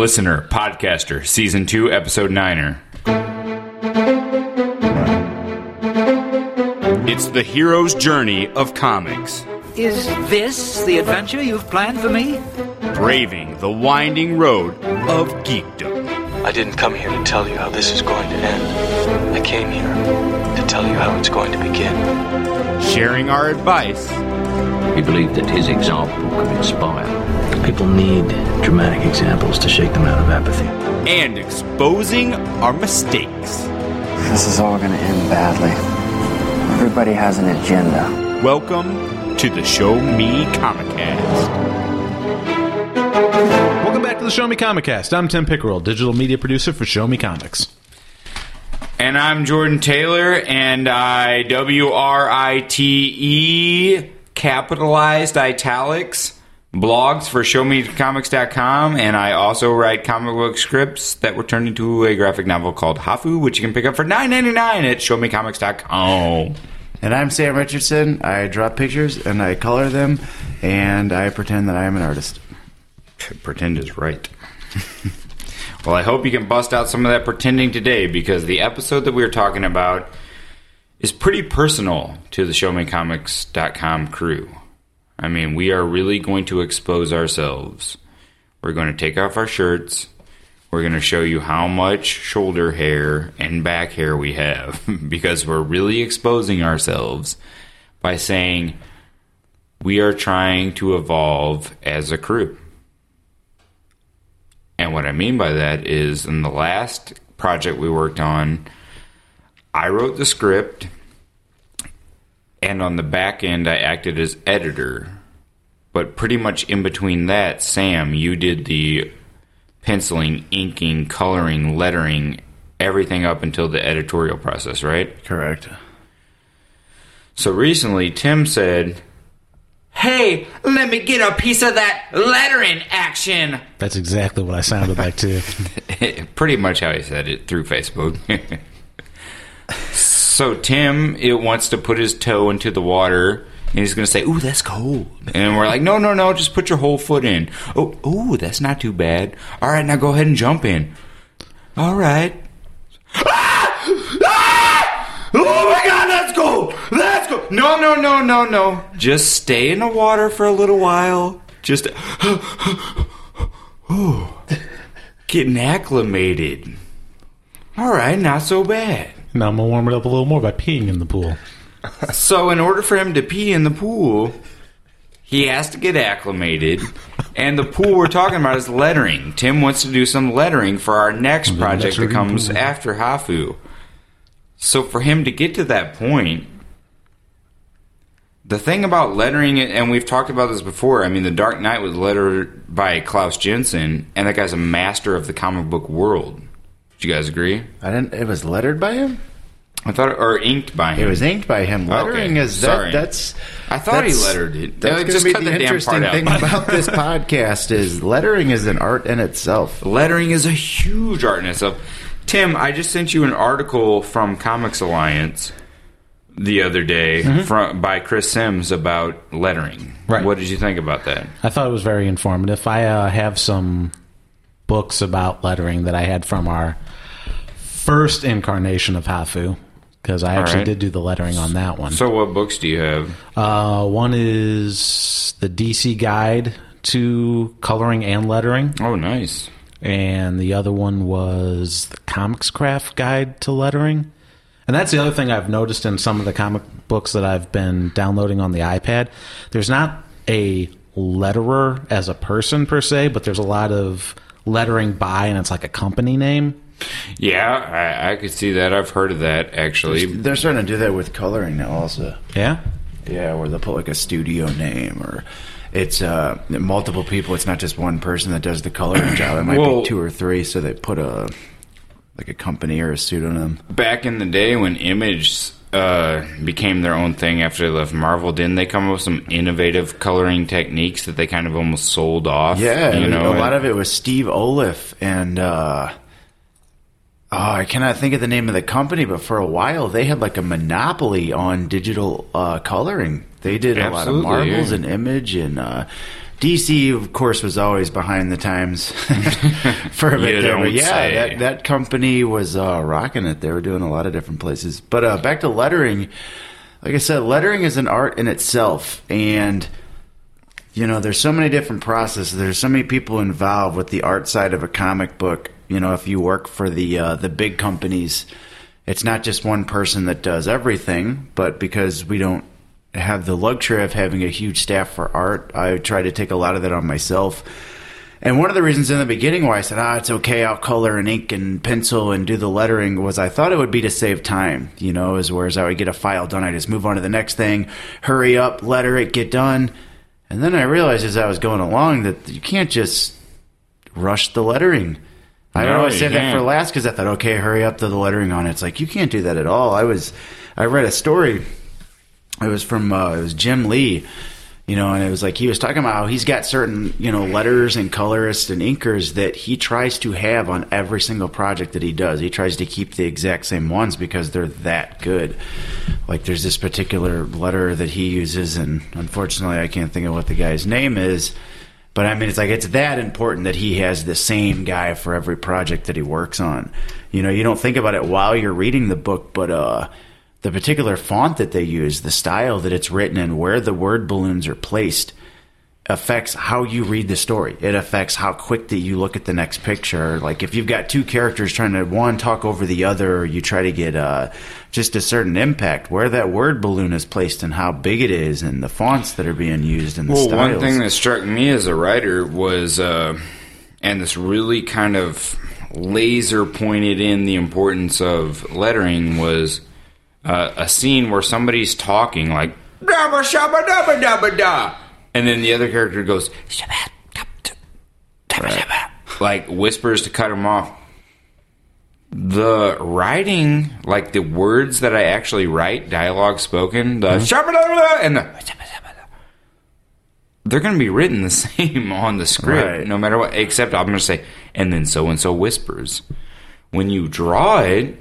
Listener, podcaster, season two, episode niner. It's the hero's journey of comics, Is this the adventure you've planned for me? braving the winding road of geekdom. I didn't come here to tell you how this is going to end. I came here to tell you how it's going to begin. sharing our advice, He believed that his example could inspire. People need dramatic examples to shake them out of apathy. and exposing our mistakes. This is all gonna end badly. Everybody has an agenda. Welcome to the Show Me Comic Cast. Welcome back to the Show Me Comic Cast. I'm Tim Pickerel, digital media producer for Show Me Comics. And I'm Jordan Taylor, and I W R I T E capitalized italics blogs for showmecomics.com and I also write comic book scripts that were turned into a graphic novel called Hafu, which you can pick up for $9.99 at showmecomics.com. And I'm Sam Richardson. I draw pictures and I color them, and I pretend that I am an artist. Pretend is right. well, I hope you can bust out some of that pretending today because the episode that we are talking about is pretty personal to the showmecomics.com crew. I mean, we are really going to expose ourselves. We're going to take off our shirts. We're going to show you how much shoulder hair and back hair we have because we're really exposing ourselves by saying we are trying to evolve as a crew. And what I mean by that is in the last project we worked on, I wrote the script, and on the back end, I acted as editor. But pretty much in between that, Sam, you did the penciling, inking, coloring, lettering, everything up until the editorial process, right? Correct. So recently, Tim said, Hey, let me get a piece of that lettering action. That's exactly what I sounded like, too. Pretty much how he said it through Facebook. so Tim, it wants to put his toe into the water, and he's going to say, "Ooh, that's cold," and we're like, "No, no, no, just put your whole foot in." Oh, ooh, that's not too bad. All right, now go ahead and jump in. All right. Ah! Ah! Oh my God, that's cold. That's cold. No, no, no, no, no. Just stay in the water for a little while. Just. Getting acclimated. All right, not so bad. Now I'm going to warm it up a little more by peeing in the pool. So, in order for him to pee in the pool, he has to get acclimated. And the pool we're talking about is lettering. Tim wants to do some lettering for our next project that lettering comes pool. after Hafu. So, for him to get to that point, the thing about lettering, and we've talked about this before. I mean, The Dark Knight was lettered by Klaus Janson, and that guy's a master of the comic book world. Do you guys agree? I didn't. It was lettered by him. I thought, or inked by him. It was inked by him. Lettering Okay, is that. sorry. That's. I thought he lettered it. That's going just to be cut the the interesting part out. thing about this podcast is lettering is an art in itself. Lettering is a huge art in itself. Tim, I just sent you an article from Comics Alliance the other day from by Chris Sims about lettering. Right. What did you think about that? I thought it was very informative. I uh, have some books about lettering that I had from our first incarnation of Hafu because I actually right. did do the lettering on that one. So, what books do you have? Uh, one is the DC Guide to Coloring and Lettering, Oh, nice. and the other one was the Comicraft Guide to Lettering. And that's the other thing I've noticed in some of the comic books that I've been downloading on the iPad. There's not a letterer as a person per se, but there's a lot of lettering by, and it's like a company name. Yeah, I, I could see that. I've heard of that actually. They're starting to do that with coloring now, also. Yeah. Yeah, where they'll put like a studio name or it's uh, multiple people. It's not just one person that does the coloring job. It might Well- be two or three. So they put a like a company or a pseudonym. Back in the day when Image uh, became their own thing after they left Marvel, didn't they come up with some innovative coloring techniques that they kind of almost sold off? Yeah, you know, a lot of it was Steve Oliff and uh, oh, I cannot think of the name of the company, but for a while they had like a monopoly on digital uh, coloring. They did a lot of marvels yeah. and image and uh, DC, of course, was always behind the times for a bit there. But yeah, say. that, that company was uh, rocking it. They were doing a lot of different places. But uh, back to lettering. Like I said, lettering is an art in itself. And, you know, there's so many different processes. There's so many people involved with the art side of a comic book. You know, if you work for the uh, the big companies, it's not just one person that does everything, but because we don't have the luxury of having a huge staff for art, I try to take a lot of that on myself. And one of the reasons in the beginning why I said, ah, it's okay, I'll color and ink and pencil and do the lettering was I thought it would be to save time, you know, as whereas I would get a file done, I just move on to the next thing, hurry up, letter it, get done. And then I realized as I was going along that you can't just rush the lettering. I No, always you say that for last because I thought, okay, hurry up to the lettering on it. It's like you can't do that at all. I was, I read a story. It was from uh, it was Jim Lee, you know, and it was like he was talking about how he's got certain you know letters and colorists and inkers that he tries to have on every single project that he does. He tries to keep the exact same ones because they're that good. Like there's this particular letter that he uses, and unfortunately, I can't think of what the guy's name is. But I mean, it's like it's that important that he has the same guy for every project that he works on. You know, you don't think about it while you're reading the book, but uh, the particular font that they use, the style that it's written in, where the word balloons are placed, affects how you read the story. It affects how quick that you look at the next picture. Like if you've got two characters trying to one talk over the other, or you try to get uh, just a certain impact, where that word balloon is placed and how big it is, and the fonts that are being used and the Well, styles. one thing that struck me as a writer was, uh, and this really kind of laser pointed in the importance of lettering was uh, a scene where somebody's talking like dabba shabba dabba dabba da, and then the other character goes like whispers to cut him off. The writing, like the words that I actually write, dialogue spoken, the da and the shabba dabba da, they're going to be written the same on the script, Right. no matter what. Except I'm going to say, and then so and so whispers. When you draw it,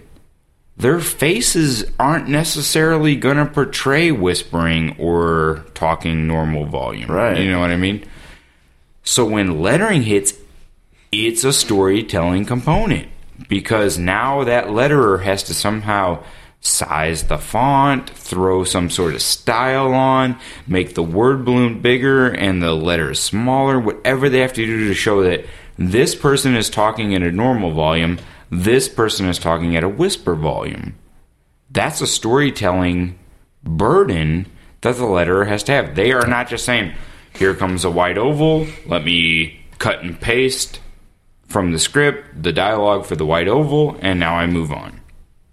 their faces aren't necessarily going to portray whispering or talking normal volume. Right. You know what I mean? So when lettering hits, it's a storytelling component because now that letterer has to somehow size the font, throw some sort of style on, make the word balloon bigger and the letters smaller, whatever they have to do to show that this person is talking in a normal volume, this person is talking at a whisper volume. That's a storytelling burden that the letterer has to have. They are not just saying, here comes a white oval, let me cut and paste from the script the dialogue for the white oval, and now I move on.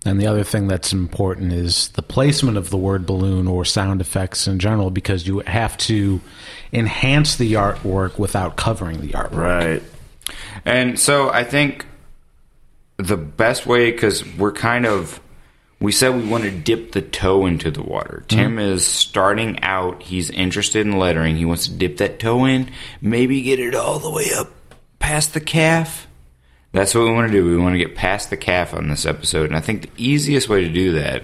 And the other thing that's important is the placement of the word balloon or sound effects in general, because you have to enhance the artwork without covering the artwork. right. And so I think the best way, because we're kind of, we said we want to dip the toe into the water. Mm-hmm. Tim is starting out. He's interested in lettering. He wants to dip that toe in, maybe get it all the way up past the calf. That's what we want to do. We want to get past the calf on this episode. And I think the easiest way to do that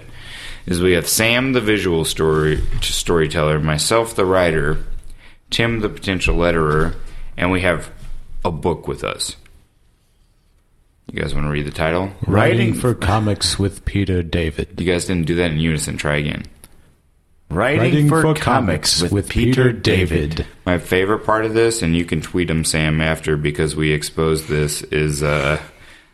is we have Sam, the visual story storyteller, myself, the writer, Tim, the potential letterer, and we have a book with us. You guys want to read the title? Writing for comics with Peter David. You guys didn't do that in unison. Try again. Writing, for, comics, with, Peter, David. My favorite part of this, and you can tweet him, Sam, after because we exposed this, is uh,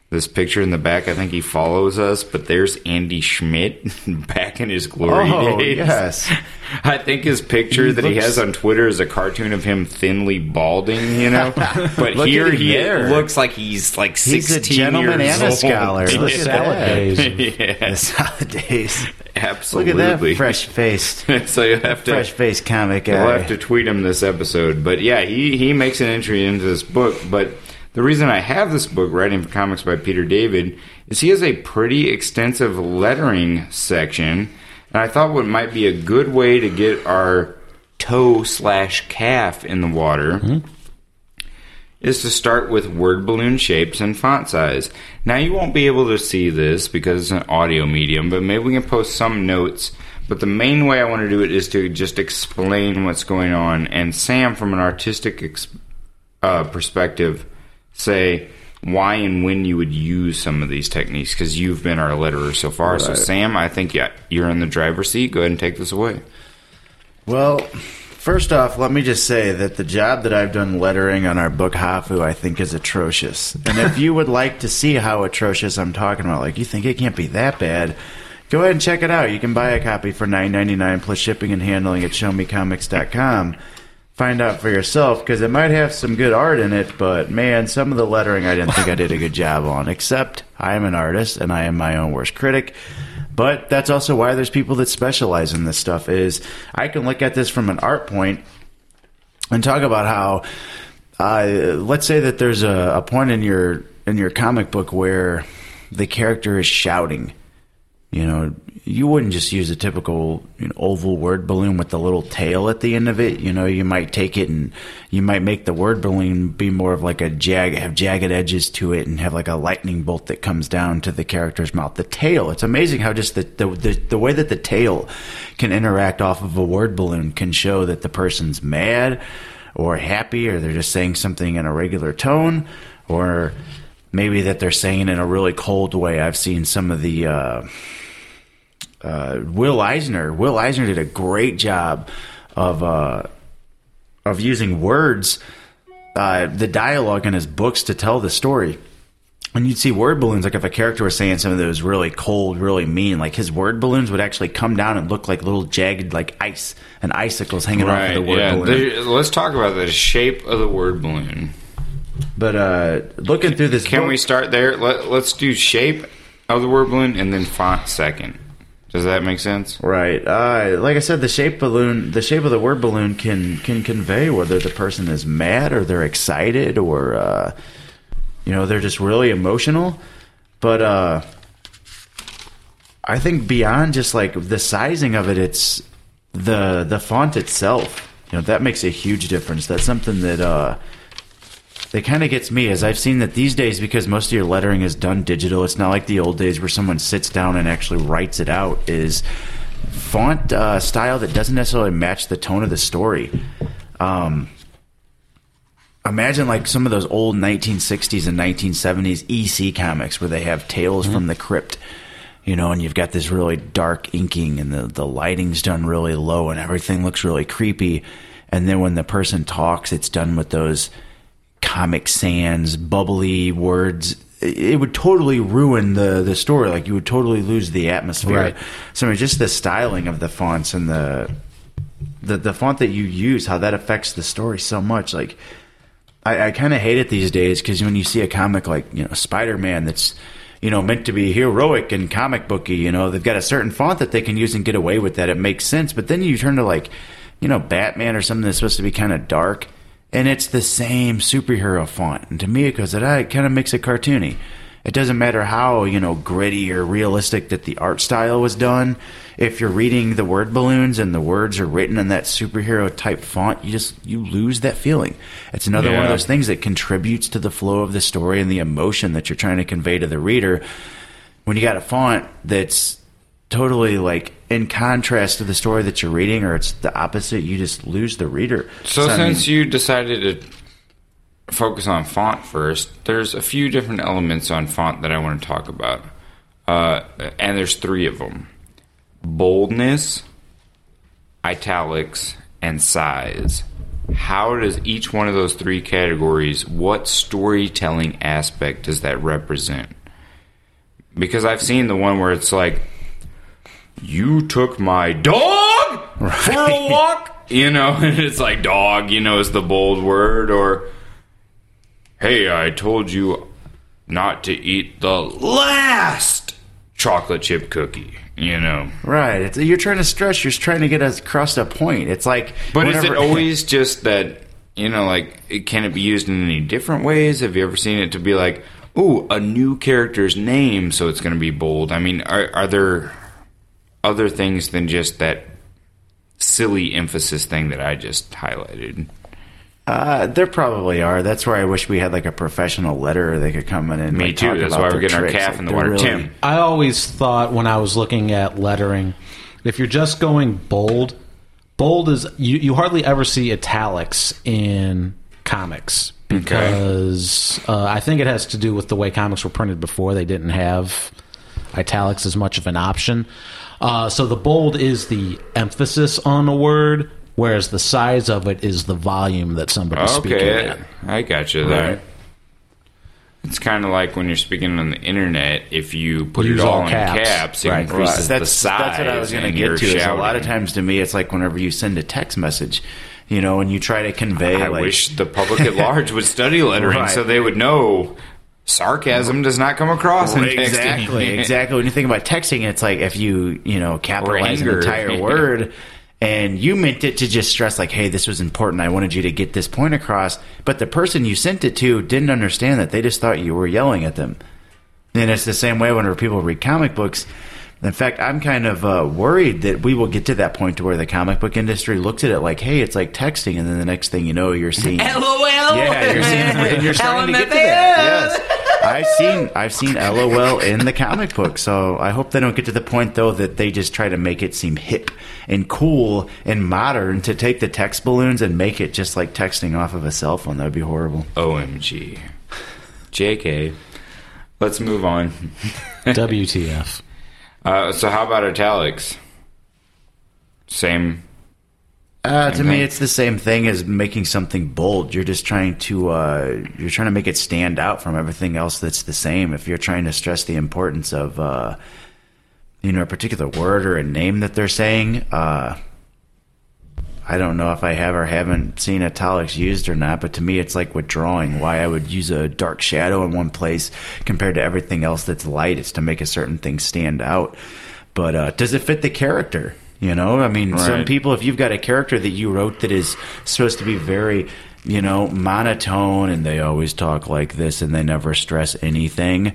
this picture in the back. I think he follows us, but there's Andy Schmidt back in his glory days. Oh, days. yes. I think his picture He that he has on Twitter is a cartoon of him thinly balding, you know. But here he there. looks like he's like He's a sixteen gentleman years and a old. scholar. Look at Salad that. days. yeah, The solid days. Look at that fresh faced, so you have to fresh faced comic We'll have to tweet him this episode. But yeah, he, he makes an entry into this book. But the reason I have this book, Writing for Comics by Peter David, is he has a pretty extensive lettering section. And I thought what might be a good way to get our toe slash calf in the water is to start with word balloon shapes and font size. Now you won't be able to see this because it's an audio medium, but maybe we can post some notes But the main way I want to do it is to just explain what's going on, and Sam, from an artistic ex- uh, perspective, say why and when you would use some of these techniques because you've been our letterer so far. So, Sam, I think yeah, you're in the driver's seat. Go ahead and take this away. Well, first off, let me just say that the job that I've done lettering on our book Hafu, I think, is atrocious. And if you would like to see how atrocious I'm talking about, like you think it can't be that bad, go ahead and check it out. You can buy a copy for $9.99 plus shipping and handling at ShowMeComics.com. Find out for yourself because it might have some good art in it, but man, some of the lettering I didn't think I did a good job on. Except I am an artist and I am my own worst critic. But that's also why there's people that specialize in this stuff. Is I can look at this from an art point and talk about how, uh, let's say that there's a, a point in your in your comic book where the character is shouting. You know, you wouldn't just use a typical you know, oval word balloon with the little tail at the end of it. You know, you might take it and you might make the word balloon be more of like a jag, have jagged edges to it, and have like a lightning bolt that comes down to the character's mouth. The tail, it's amazing how just the the the, the way that the tail can interact off of a word balloon can show that the person's mad or happy, or they're just saying something in a regular tone, or maybe that they're saying in a really cold way. I've seen some of the. Uh, uh, Will Eisner. Will Eisner did a great job of uh, of using words, uh, the dialogue in his books to tell the story. And you'd see word balloons, like if a character was saying something that was really cold, really mean, like his word balloons would actually come down and look like little jagged, like ice and icicles hanging off of the word yeah. balloon. There- let's talk about the shape of the word balloon. But uh, looking through this, Can book- we start there? Let, let's do shape of the word balloon and then font second. Does that make sense? Right. Uh, like I said, the shape balloon, the shape of the word balloon can can convey whether the person is mad or they're excited or uh, you know they're just really emotional. But uh, I think beyond just like the sizing of it, it's the the font itself. You know that makes a huge difference. That's something that uh, that kind of gets me as I've seen that these days because most of your lettering is done digital. It's not like the old days where someone sits down and actually writes it out. Is font uh, style that doesn't necessarily match the tone of the story. Um, imagine like some of those old 1960s and 1970s EC comics where they have Tales from the Crypt. You know, and you've got this really dark inking, and the, the lighting's done really low, and everything looks really creepy. And then when the person talks, it's done with those Comic Sans bubbly words. It would totally ruin the the story. Like you would totally lose the atmosphere. Right. So I mean, just the styling of the fonts and the the the font that you use, how that affects the story so much. Like I, I kind of hate it these days because when you see a comic like you know Spider Man that's you know meant to be heroic and comic booky, you know they've got a certain font that they can use and get away with that. It makes sense, but then you turn to like you know Batman or something that's supposed to be kind of dark, and it's the same superhero font. And to me, it goes that ah, it kind of makes it cartoony. It doesn't matter how you know gritty or realistic that the art style was done. If you're reading the word balloons and the words are written in that superhero type font, you just you lose that feeling. It's another one of those things that contributes to the flow of the story and the emotion that you're trying to convey to the reader. When you got a font that's totally like in contrast to the story that you're reading, or it's the opposite, you just lose the reader. So, I mean- since you decided to focus on font first, there's a few different elements on font that I want to talk about, uh, and there's three of them: boldness, italics, and size. How does each one of those three categories? What storytelling aspect does that represent? Because I've seen the one where it's like, "You took my dog for a walk," you know, and it's like "dog," you know, is the bold word, or "Hey, I told you not to eat the last chocolate chip cookie," you know. right, it's, you're trying to stretch. You're trying to get us across a point. It's like, But is it always just that you know, like, it, can it be used in any different ways? Have you ever seen it to be like, "Ooh, a new character's name," so it's going to be bold? I mean, are are there other things than just that silly emphasis thing that I just highlighted? Uh, there probably are. That's where I wish we had like a professional letterer they could come in and Me like, too. talk That's about why we're getting our tricks. calf Like, in the water. really- Tim. I always thought when I was looking at lettering If you're just going bold, bold is you, you hardly ever see italics in comics because uh, I think it has to do with the way comics were printed before. They didn't have italics as much of an option. Uh, so the bold is the emphasis on a word, whereas the size of it is the volume that somebody's speaking Okay, in. I got you there. Right. It's kind of like when you're speaking on the internet. If you put Use it all all in caps. caps, it Right, increases the that's, size. That's what I was going to get to. Is a lot of times to me, it's like whenever you send a text message, you know, and you try to convey. I like, wish the public at large would study lettering Right. so they would know sarcasm does not come across in texting. exactly, exactly. When you think about texting, it's like if you you know capitalize an entire word. And you meant it to just stress, like, hey, this was important. I wanted you to get this point across. But the person you sent it to didn't understand that. They just thought you were yelling at them. And it's the same way whenever people read comic books. In fact, I'm kind of uh, worried that we will get to that point to where the comic book industry looks at it like, hey, it's like texting. And then the next thing you know, you're seeing. LOL. Yeah, you're seeing, and you're starting to get to that. Yes, I've seen, I've seen LOL in the comic book. So I hope they don't get to the point though that they just try to make it seem hip and cool and modern to take the text balloons and make it just like texting off of a cell phone. That would be horrible. OMG. JK. Let's move on. WTF? Uh, so how about italics? Same. Uh, to me, it's the same thing as making something bold. You're just trying to uh, you're trying to make it stand out from everything else that's the same. If you're trying to stress the importance of uh, you know a particular word or a name that they're saying, uh, I don't know if I have or haven't seen italics used or not. But to me, it's like withdrawing. Why I would use a dark shadow in one place compared to everything else that's light. It's to make a certain thing stand out. But uh, does it fit the character? You know, I mean, some people, if you've got a character that you wrote that is supposed to be very, you know, monotone and they always talk like this and they never stress anything.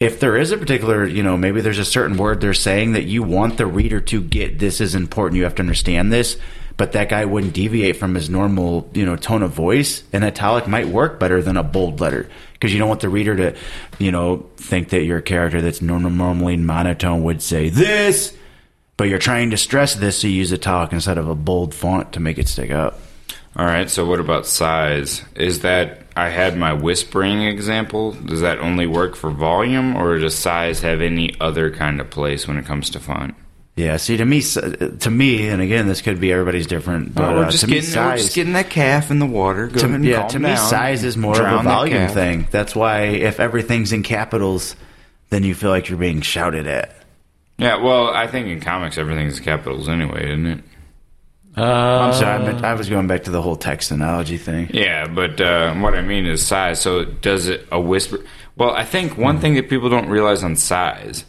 If there is a particular, you know, maybe there's a certain word they're saying that you want the reader to get this is important, you have to understand this, but that guy wouldn't deviate from his normal, you know, tone of voice, an italic might work better than a bold letter because you don't want the reader to, you know, think that your character that's normally monotone would say this, but you're trying to stress this, so you use italic instead of a bold font to make it stick out. All right. So what about size? Is that I had my whispering example? Does that only work for volume, or does size have any other kind of place when it comes to font? Yeah, see, to me, to me, and again, this could be everybody's different, but Oh, we're uh, just to me, getting we're size, just getting that calf in the water. Go to, ahead and yeah, calm to me, size is more of a volume calf. thing. That's why if everything's in capitals, then you feel like you're being shouted at. Yeah. Well, I think in comics everything's capitals anyway, isn't it? I'm sorry, I, meant, I was going back to the whole text analogy thing. Yeah, but uh, what I mean is size. So does it a whisper? Well, I think one thing that people don't realize on size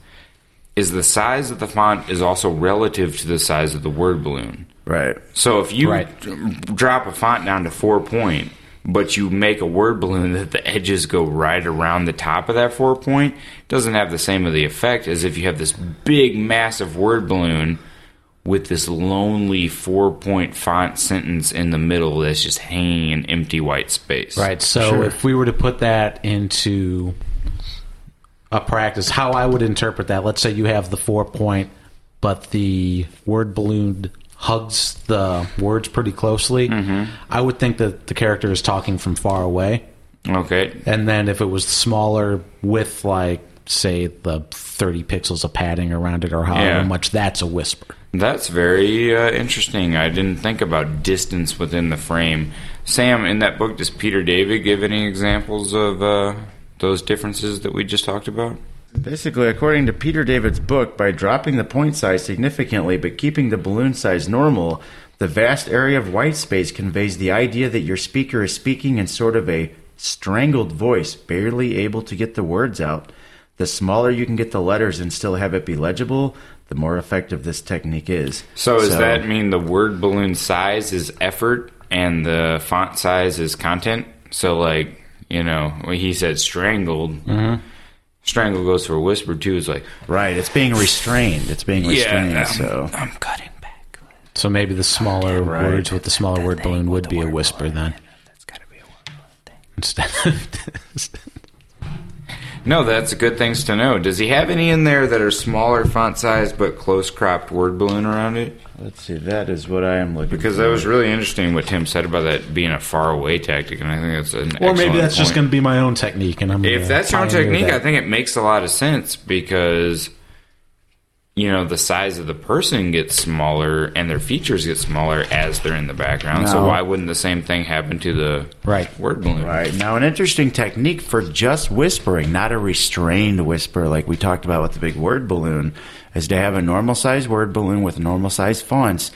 is the size of the font is also relative to the size of the word balloon. Right. So if you Right. d- drop a font down to four point, but you make a word balloon that the edges go right around the top of that four point, it doesn't have the same of the effect as if you have this big, massive word balloon with this lonely four point font sentence in the middle that's just hanging in empty white space. Right. So Sure. if we were to put that into a practice, how I would interpret that, let's say you have the four point, but the word balloon hugs the words pretty closely. I would think that the character is talking from far away. Okay. And then if it was smaller with like say the 30 pixels of padding around it or however Yeah. much that's a whisper. That's very uh, interesting. I didn't think about distance within the frame. Sam, in that book, does Peter David give any examples of uh, those differences that we just talked about? Basically, according to Peter David's book, by dropping the point size significantly but keeping the balloon size normal, the vast area of white space conveys the idea that your speaker is speaking in sort of a strangled voice, barely able to get the words out. The smaller you can get the letters and still have it be legible, the more effective this technique is. So, does that mean the word balloon size is effort and the font size is content? So, like, you know, when he said strangled, mm-hmm. Strangle goes for a whisper too. Is like, right? It's being restrained. It's being restrained. yeah, so I'm cutting back. So maybe the smaller Right. words with the smaller word balloon would be a whisper then. That's got to be a word balloon thing. Instead of No, that's good things to know. Does he have any in there that are smaller font size but close cropped word balloon around it? Let's see. That is what I am looking. Because for. that was really interesting what Tim said about that being a far away tactic, and I think that's an Or maybe excellent that's just going to be my own technique, and I'm if that's your own technique, that. I think it makes a lot of sense because you know the size of the person gets smaller and their features get smaller as they're in the background. So why wouldn't the same thing happen to the Right. word balloon? Right. Now, an interesting technique for just whispering, not a restrained whisper like we talked about with the big word balloon, is to have a normal sized word balloon with normal sized fonts,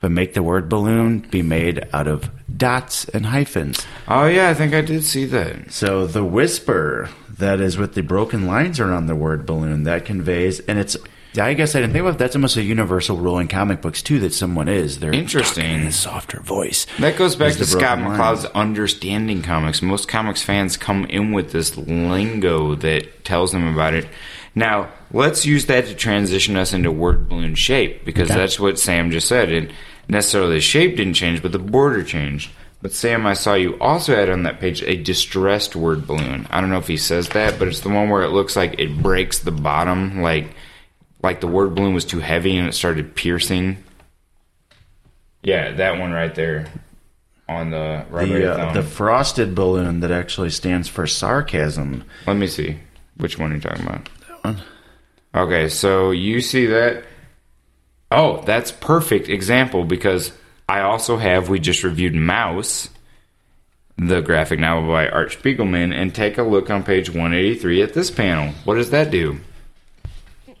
but make the word balloon be made out of dots and hyphens. Oh yeah, I think I did see that. So the whisper that is with the broken lines around the word balloon that conveys, and it's. I guess I didn't think about. That's almost a universal rule in comic books too. That someone is they're Interesting. in a softer voice. That goes back to Scott McCloud's understanding comics. Most comics fans come in with this lingo that tells them about it. Now, let's use that to transition us into word balloon shape because Okay. that's what Sam just said. And necessarily the shape didn't change, but the border changed. But Sam, I saw you also had on that page a distressed word balloon. I don't know if he says that, but it's the one where it looks like it breaks the bottom, like like the word balloon was too heavy and it started piercing. Yeah, that one right there on the right The, uh, the frosted balloon that actually stands for sarcasm. Let me see which one are you're talking about. That one. Okay, so you see that? Oh, that's perfect example because I also have we just reviewed Maus, the graphic novel by Art Spiegelman, and take a look on page 183 at this panel. What does that do?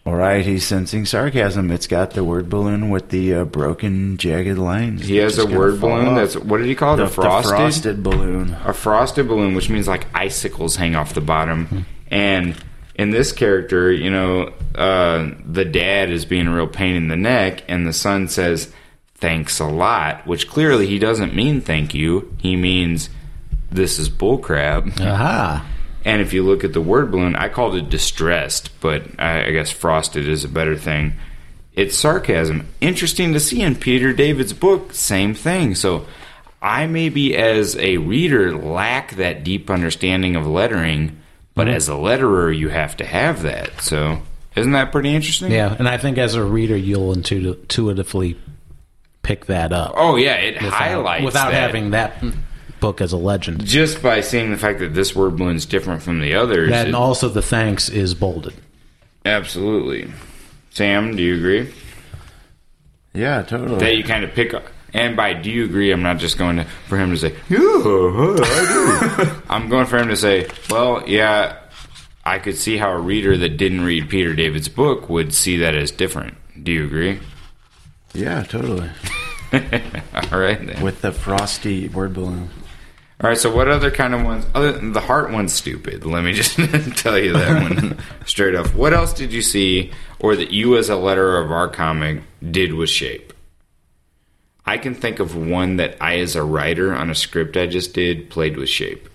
All right, he's sensing sarcasm. It's got the word balloon with the uh, broken, jagged lines. He has a word balloon off. that's what did he call it? the, a frosted? frosted balloon. a frosted balloon, which means like icicles hang off the bottom. And in this character, you know, uh, the dad is being a real pain in the neck, and the son says, Thanks a lot, which clearly he doesn't mean thank you. He means this is bullcrap. Aha. And if you look at the word balloon, I called it distressed, but I, I guess frosted is a better thing. It's sarcasm. Interesting to see in Peter David's book, same thing. So I maybe as a reader lack that deep understanding of lettering, but mm-hmm. as a letterer, you have to have that. So isn't that pretty interesting? Yeah, and I think as a reader, you'll intuitively pick that up. Oh yeah, it without, highlights without that. having that book as a legend. just by seeing the fact that this word balloon is different from the others. That and it- also the thanks is bolded. absolutely. Sam, do you agree? Yeah, totally. that you kind of pick up. And by do you agree, I'm not just going to for him to say, yeah, I do. I'm going for him to say, well, yeah, I could see how a reader that didn't read Peter David's book would see that as different. Do you agree? yeah, totally. All right then. With the frosty word balloon. All right. So what other kind of ones? Other than the heart one's stupid. Let me just tell you that one straight up. What else did you see, or that you as a letter of our comic did with shape? I can think of one that I, as a writer on a script I just did, played with shape.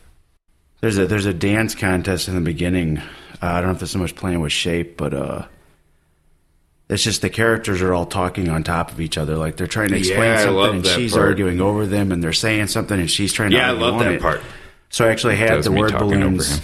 There's a there's a dance contest in the beginning. Uh, I don't know if there's so much playing with shape, but uh, it's just the characters are all talking on top of each other, like they're trying to explain Yeah, something, and she's part. arguing over them, and they're saying something, and she's trying to. Yeah, I love that it. part. So I actually had the word balloons.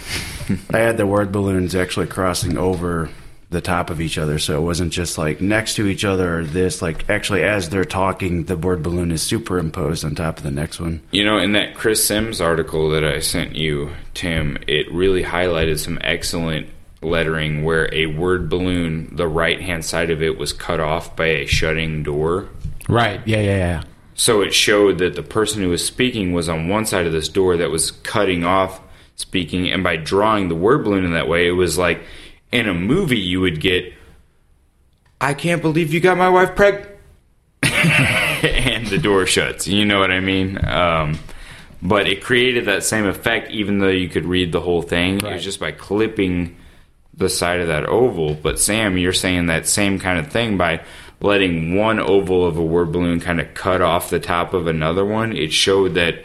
I had the word balloons actually crossing over the top of each other, so it wasn't just like next to each other or this. Like actually, as they're talking, the word balloon is superimposed on top of the next one. You know, in that Chris Sims article that I sent you, Tim, it really highlighted some excellent lettering where a word balloon, the right hand side of it was cut off by a shutting door. Right. Yeah, yeah, yeah. So it showed that the person who was speaking was on one side of this door that was cutting off speaking, and by drawing the word balloon in that way, it was like in a movie you would get, I can't believe you got my wife pregnant. and the door shuts. You know what I mean? Um, but it created that same effect, even though you could read the whole thing. It was just by clipping the side of that oval. But Sam, you're saying that same kind of thing by letting one oval of a word balloon kind of cut off the top of another one. It showed that,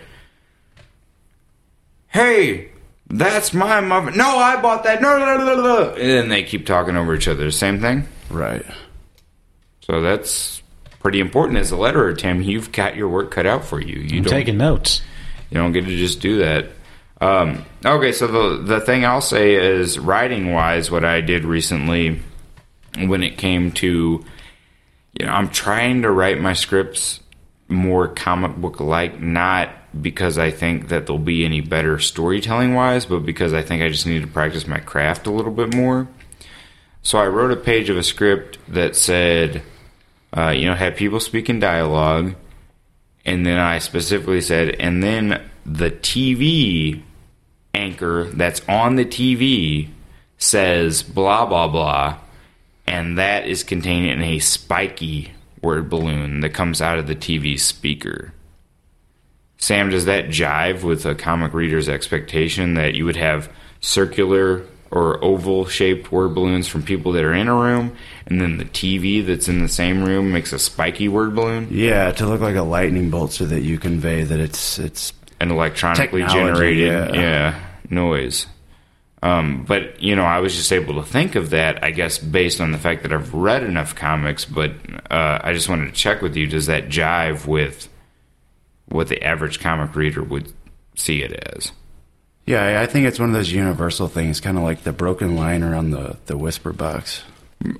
hey, that's my mother. No, I bought that. No, no, no, no, no. And then they keep talking over each other. Same thing. Right. So that's pretty important as a letterer, Tim. You've got your work cut out for you. You I'm don't taking notes. you don't get to just do that. Um, okay, so the the thing I'll say is writing wise, what I did recently when it came to, you know, I'm trying to write my scripts more comic book like, not because I think that they'll be any better storytelling wise, but because I think I just need to practice my craft a little bit more. So I wrote a page of a script that said, uh, you know, had people speak in dialogue, and then I specifically said, and then the TV anchor that's on the TV says blah blah blah, and that is contained in a spiky word balloon that comes out of the TV speaker. Sam, does that jive with a comic reader's expectation that you would have circular or oval shaped word balloons from people that are in a room, and then the TV that's in the same room makes a spiky word balloon? Yeah, to look like a lightning bolt, so that you convey that it's it's An electronically Technology, generated yeah. yeah. noise. Um, but you know, I was just able to think of that, I guess, based on the fact that I've read enough comics. But uh, I just wanted to check with you: does that jive with what the average comic reader would see it as? yeah. I- think it's one of those universal things, kind of like the broken line around the the whisper box.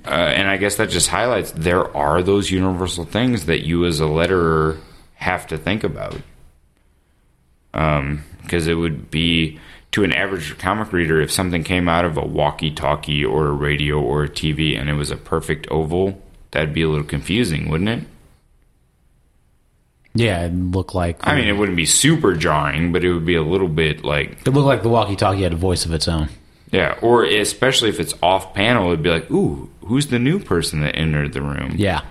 Uh, and I guess that just highlights there are those universal things that you, as a letterer, have to think about. Um, because it would be to an average comic reader if something came out of a walkie-talkie or a radio or a TV and it was a perfect oval, that'd be a little confusing, wouldn't it? Yeah, it'd look like. I mean, it wouldn't be super jarring, but it would be a little bit like it looked like the walkie-talkie had a voice of its own. yeah. Or especially if it's off panel, it'd be like, ooh, who's the new person that entered the room? Yeah,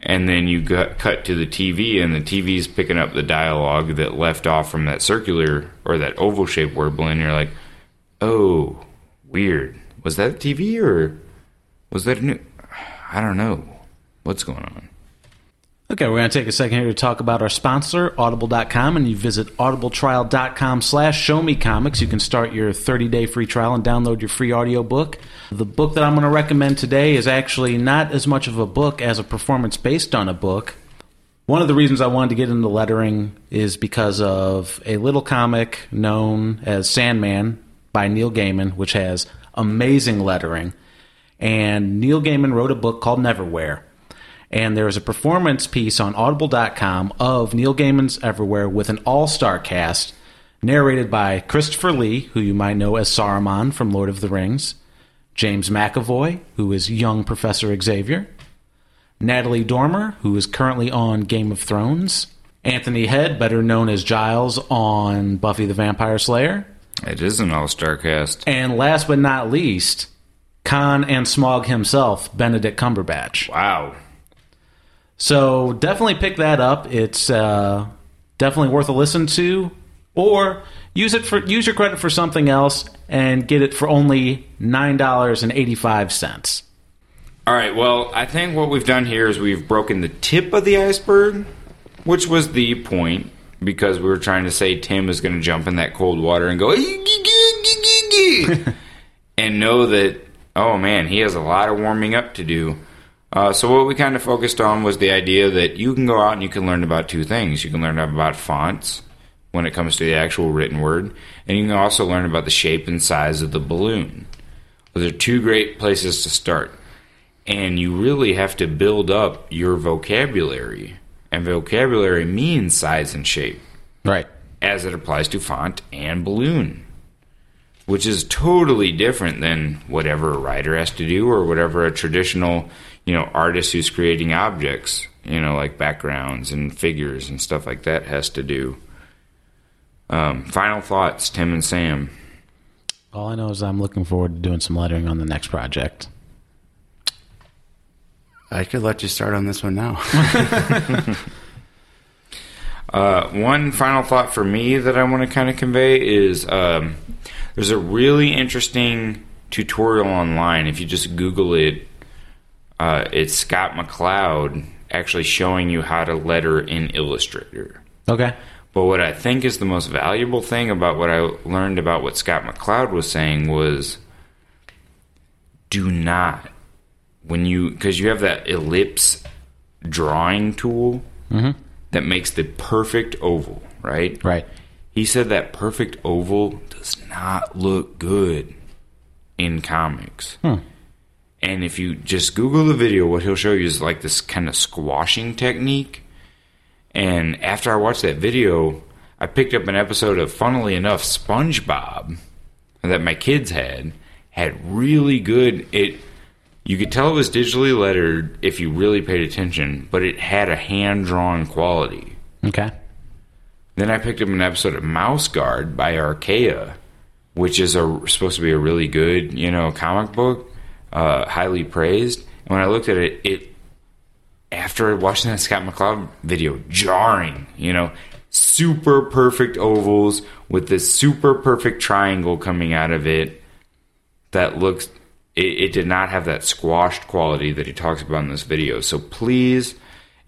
and then you got cut to the TV, and the TV's picking up the dialogue that left off from that circular or that oval shaped word balloon. You're like, oh, weird. Was that a TV or was that a new? I don't know. What's going on? Okay, we're going to take a second here to talk about our sponsor, Audible.com, and you visit audibletrial.com slash show me comics. You can start your 30-day free trial and download your free audiobook. The book that I'm going to recommend today is actually not as much of a book as a performance based on a book. One of the reasons I wanted to get into lettering is because of a little comic known as Sandman by Neil Gaiman, which has amazing lettering. And Neil Gaiman wrote a book called Neverwhere. And there is a performance piece on audible.com of Neil Gaiman's Neverwhere with an all star cast narrated by Christopher Lee, who you might know as Saruman from Lord of the Rings, James McAvoy, who is young Professor Xavier, Natalie Dormer, who is currently on Game of Thrones, Anthony Head, better known as Giles on Buffy the Vampire Slayer, It is an all star cast. and last but not least, Khan and Smaug himself, Benedict Cumberbatch. Wow. So definitely pick that up. It's uh, definitely worth a listen to, or use it for use your credit for something else and get it for only nine dollars and eighty five cents. All right. Well, I think what we've done here is we've broken the tip of the iceberg, which was the point because we were trying to say Tim is going to jump in that cold water and go and know that oh man, he has a lot of warming up to do. Uh, so what we kind of focused on was the idea that you can go out and you can learn about two things. You can learn about fonts when it comes to the actual written word, and you can also learn about the shape and size of the balloon. Those are two great places to start and you really have to build up your vocabulary. And vocabulary means size and shape Right. as it applies to font and balloon, which is totally different than whatever a writer has to do or whatever a traditional, you know, artist who's creating objects, you know, like backgrounds and figures and stuff like that has to do. Um, final thoughts, Tim and Sam. All I know is I'm looking forward to doing some lettering on the next project. I could let you start on this one now. Uh, one final thought for me that I want to kind of convey is um, there's a really interesting tutorial online. If you just Google it, uh, it's Scott McCloud actually showing you how to letter in Illustrator. Okay. But what I think is the most valuable thing about what I learned about what Scott McCloud was saying was do not, when you, because you have that ellipse drawing tool that makes the perfect oval, right? Right. he said that perfect oval does not look good in comics. And if you just Google the video, what he'll show you is like this kind of squashing technique. And after I watched that video, I picked up an episode of, funnily enough, SpongeBob that my kids had. Had really good. It you could tell it was digitally lettered if you really paid attention, but it had a hand drawn quality. Okay. Then I picked up an episode of Mouse Guard by Archaia, which is a supposed to be a really good, you know, comic book, uh, highly praised. And when I looked at it, it after watching that Scott McCloud video, jarring, you know, super perfect ovals with this super perfect triangle coming out of it that looks it, it did not have that squashed quality that he talks about in this video. So please,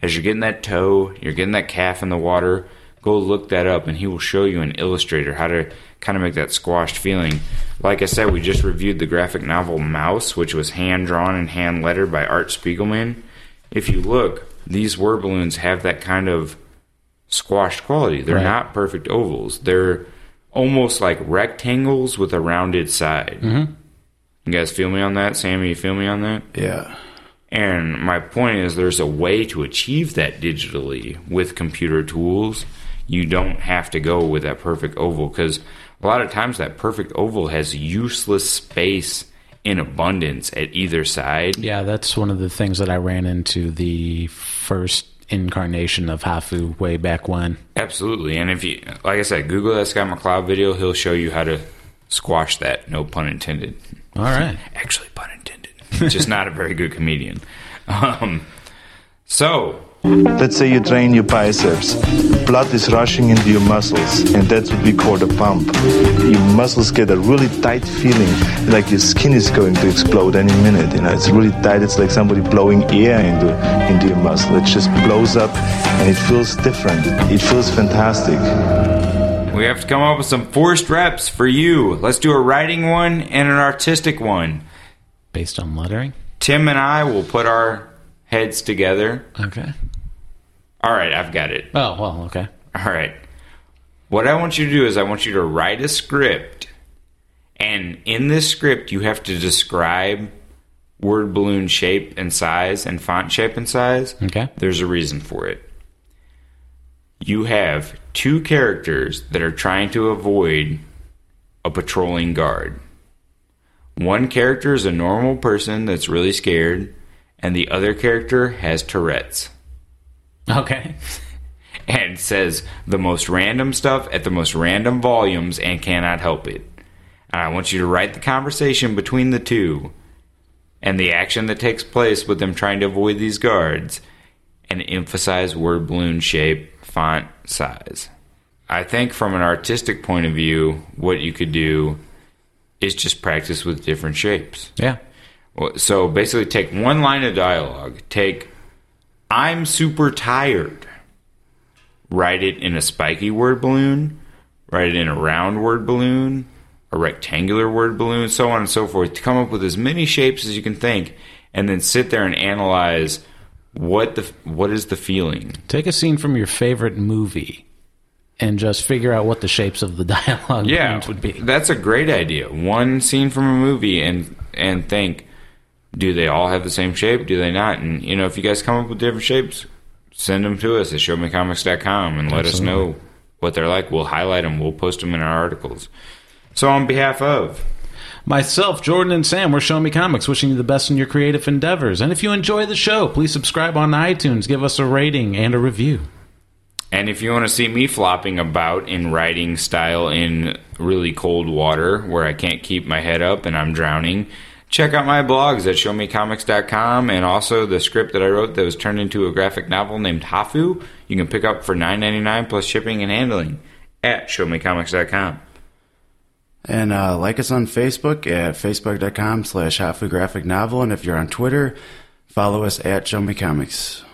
as you're getting that toe, you're getting that calf in the water, go look that up and he will show you an illustrator how to kind of make that squashed feeling. Like I said, we just reviewed the graphic novel Maus, which was hand drawn and hand lettered by Art Spiegelman. If you look, these word balloons have that kind of squashed quality. They're Right. not perfect ovals. They're almost like rectangles with a rounded side. Mm-hmm. You guys feel me on that? Sammy, you feel me on that? Yeah. And my point is, there's a way to achieve that digitally with computer tools. You don't have to go with that perfect oval because a lot of times that perfect oval has useless space in abundance at either side. Yeah, that's one of the things that I ran into the first incarnation of Hafu way back when. Absolutely. And if you, like I said, Google that Scott McCloud video, he'll show you how to squash that. No pun intended. All right. Actually, pun intended. Just not a very good comedian. Um, so, Let's say you train your biceps. Blood is rushing into your muscles, and that's what we call the pump. Your muscles get a really tight feeling, like your skin is going to explode any minute. You know, it's really tight. It's like somebody blowing air into into your muscle. It just blows up, and it feels different. It feels fantastic. we have to come up with some forced reps for you. Let's do a writing one and an artistic one. Based on lettering? Tim and I will put our heads together. Okay. All right, I've got it. Oh, well, okay. All right. What I want you to do is I want you to write a script, and in this script, you have to describe word balloon shape and size and font shape and size. Okay. There's a reason for it. You have two characters that are trying to avoid a patrolling guard. One character is a normal person that's really scared, and the other character has Tourette's Okay. and says the most random stuff at the most random volumes and cannot help it. And I want you to write the conversation between the two and the action that takes place with them trying to avoid these guards and emphasize word balloon shape, font, size. I think from an artistic point of view, what you could do is just practice with different shapes. Yeah. So basically, take one line of dialogue. Take, I'm super tired. Write it in a spiky word balloon. Write it in a round word balloon, a rectangular word balloon, so on and so forth. To come up with as many shapes as you can think, and then sit there and analyze what the what is the feeling. Take a scene from your favorite movie and just figure out what the shapes of the dialogue Yeah, would be. That's a great idea. One scene from a movie, and and think, do they all have the same shape? Do they not? And you know, if you guys come up with different shapes, send them to us at showmecomics.com and let us know what they're like. We'll highlight them. We'll post them in our articles. So, on behalf of Myself, Jordan, and Sam, we're Show Me Comics, wishing you the best in your creative endeavors. And if you enjoy the show, please subscribe on iTunes, give us a rating and a review. And if you want to see me flopping about in writing style in really cold water where I can't keep my head up and I'm drowning, check out my blogs at showmecomics.com and also the script that I wrote that was turned into a graphic novel named Hafu. You can pick up for $9.99 plus shipping and handling at showmecomics.com. And uh, like us on Facebook at facebook.com slash Hafu Graphic Novel. And if you're on Twitter, follow us at Show Me Comics.